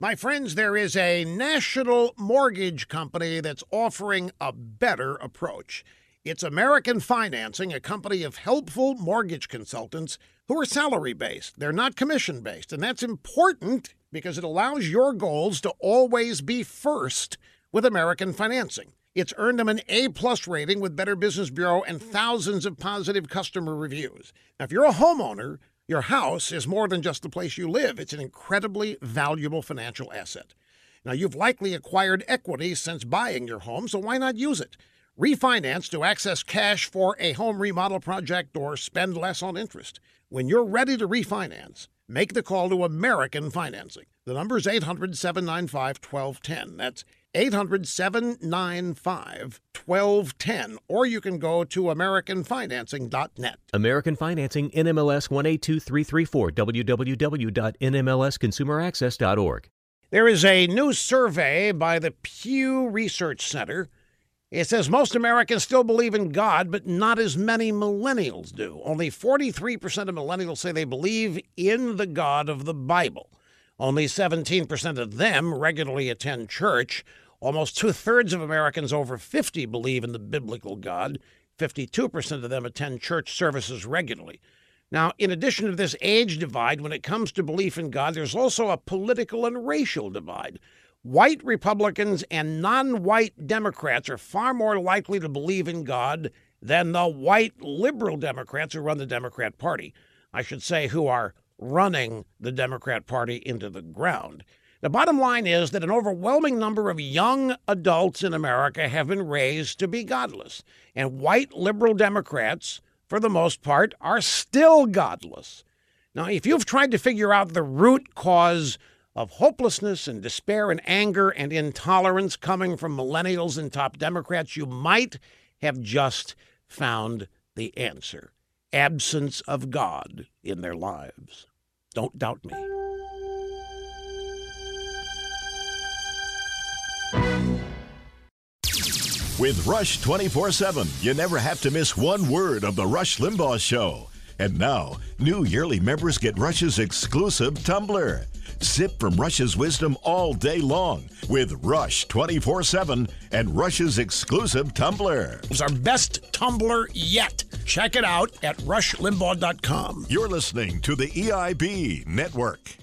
My friends, there is a national mortgage company that's offering a better approach. It's American Financing, a company of helpful mortgage consultants who are salary based. They're not commission based. And that's important because it allows your goals to always be first with American Financing. It's earned them an A plus rating with Better Business Bureau and thousands of positive customer reviews. Now, if you're a homeowner, your house is more than just the place you live, it's an incredibly valuable financial asset. Now, you've likely acquired equity since buying your home, so why not use it? Refinance to access cash for a home remodel project or spend less on interest. When you're ready to refinance, make the call to American Financing. The number is 800 795 1210. That's 800 795 1210. Or you can go to AmericanFinancing.net. American Financing NMLS 182334 www.nmlsconsumeraccess.org. There is a new survey by the Pew Research Center. It says most Americans still believe in God, but not as many millennials do. Only 43% of millennials say they believe in the God of the Bible. Only 17% of them regularly attend church. Almost two thirds of Americans over 50 believe in the biblical God. 52% of them attend church services regularly. Now, in addition to this age divide, when it comes to belief in God, there's also a political and racial divide. White Republicans and non white Democrats are far more likely to believe in God than the white liberal Democrats who run the Democrat Party. I should say, who are running the Democrat Party into the ground. The bottom line is that an overwhelming number of young adults in America have been raised to be godless, and white liberal Democrats, for the most part, are still godless. Now, if you've tried to figure out the root cause of hopelessness and despair and anger and intolerance coming from millennials and top Democrats, you might have just found the answer absence of God in their lives. Don't doubt me. With Rush 24 7, you never have to miss one word of The Rush Limbaugh Show. And now, new yearly members get Rush's exclusive tumbler. Sip from Rush's wisdom all day long with Rush 24 7 and Rush's exclusive tumbler. It's our best tumbler yet. Check it out at rushlimbaugh.com. You're listening to the EIB Network.